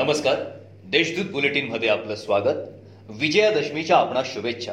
नमस्कार. देशदूत बुलेटिनमध्ये आपलं स्वागत. विजयादशमीच्या आपणा शुभेच्छा.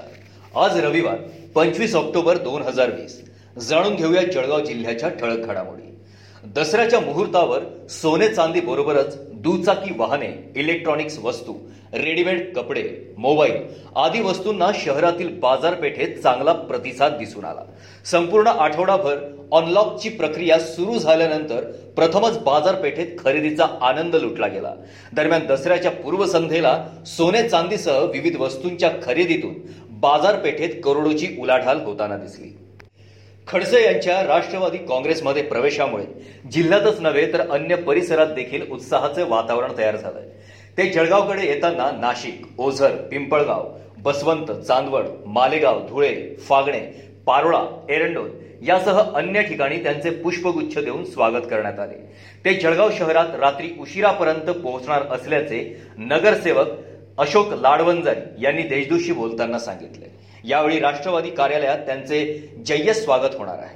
आज रविवार पंचवीस ऑक्टोबर दोन हजार वीस. जाणून घेऊया जळगाव जिल्ह्याच्या ठळक घडामोडी. दसऱ्याच्या मुहूर्तावर सोने चांदी बरोबरच दुचाकी वाहने इलेक्ट्रॉनिक्स वस्तू रेडीमेड कपडे मोबाईल आदी वस्तूंना शहरातील बाजारपेठेत चांगला प्रतिसाद दिसून आला. संपूर्ण आठवडाभर अनलॉकची प्रक्रिया सुरू झाल्यानंतर प्रथमच बाजारपेठेत खरेदीचा आनंद लुटला गेला. दरम्यान दसऱ्याच्या पूर्वसंध्येला सोने चांदीसह विविध वस्तूंच्या खरेदीतून बाजारपेठेत करोडोची उलाढाल होताना दिसली. खडसे यांच्या राष्ट्रवादी काँग्रेसमध्ये प्रवेशामुळे जिल्ह्यातच नव्हे तर अन्य परिसरात देखील उत्साहाचे वातावरण तयार झालंय. ते जळगावकडे येताना नाशिक ओझर पिंपळगाव बसवंत चांदवड मालेगाव धुळे फागणे पारोळा एरंडोल यासह अन्य ठिकाणी त्यांचे पुष्पगुच्छ देऊन स्वागत करण्यात आले. ते जळगाव शहरात रात्री उशिरापर्यंत पोहोचणार असल्याचे नगरसेवक अशोक लाडवंजारी यांनी देशदूतशी बोलताना सांगितले यावेळी राष्ट्रवादी कार्यालयात त्यांचे जय्यस स्वागत होणार आहे.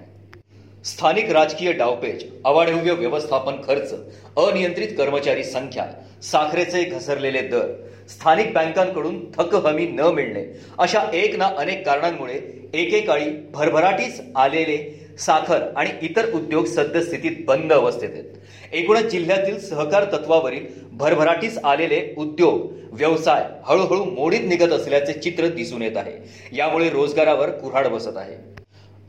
स्थानिक राजकीय डावपेच अवाढव्य व्यवस्थापन खर्च अनियंत्रित कर्मचारी संख्या साखरेचे घसरलेले दर स्थानिक बँकांकडून थक हमी न मिळणे अशा एक ना अनेक कारणांमुळे एकेकाळी भरभराटीस आलेले साखर आणि इतर उद्योग सद्यस्थितीत बंद अवस्थेत आहेत. एकूणच जिल्ह्यातील सहकार तत्वावरील भरभराटीस आलेले उद्योग व्यवसाय हळूहळू मोडीत निघत असल्याचे चित्र दिसून येत आहे. यामुळे रोजगारावर कुऱ्हाड बसत आहे.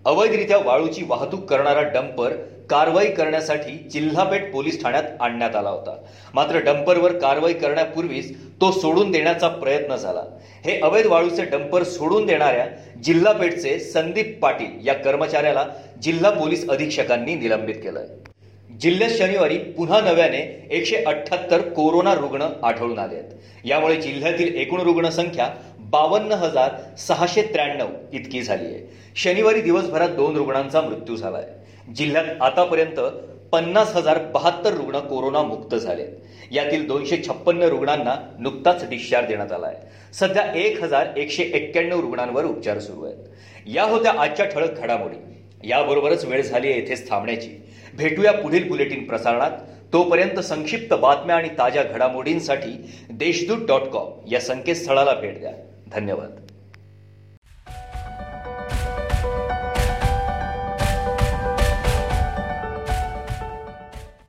अवैधरित्या वाळूची वाहतूक करणारा डंपर कारवाई करण्यासाठी जिल्हापेठ पोलीस ठाण्यात आणण्यात आला होता. मात्र डंपरवर कारवाई करण्यापूर्वीच तो सोडून देण्याचा प्रयत्न झाला. हे अवैध वाळूचे डंपर सोडून देणाऱ्या जिल्हापेठचे संदीप पाटील या कर्मचाऱ्याला जिल्हा पोलीस अधीक्षकांनी निलंबित केलंय. जिल्ह्यात शनिवारी पुन्हा नव्याने एकशे अठ्ठ्याहत्तर कोरोना रुग्ण आढळून आले आहेत यामुळे जिल्ह्यातील एकूण रुग्णसंख्या बावन्न हजार सहाशे त्र्याण्णव इतकी झाली आहे. शनिवारी दिवसभरात दोन रुग्णांचा मृत्यू झालाय. जिल्ह्यात आतापर्यंत पन्नास हजार बहात्तर रुग्ण कोरोना मुक्त झालेत यातील दोनशे छप्पन्न रुग्णांना नुकताच डिस्चार्ज देण्यात आला आहे सध्या एक हजार एकशे एक्क्याण्णव रुग्णांवर उपचार सुरू आहेत. या होत्या आजच्या ठळक घडामोडी. याबरोबरच वेळ झाली आहे येथेच थांबण्याची. भेटूया पुढील बुलेटिन प्रसारणात. तोपर्यंत संक्षिप्त बातम्या आणि ताज्या घडामोडींसाठी देशदूत डॉट कॉम या संकेतस्थळाला भेट द्या. धन्यवाद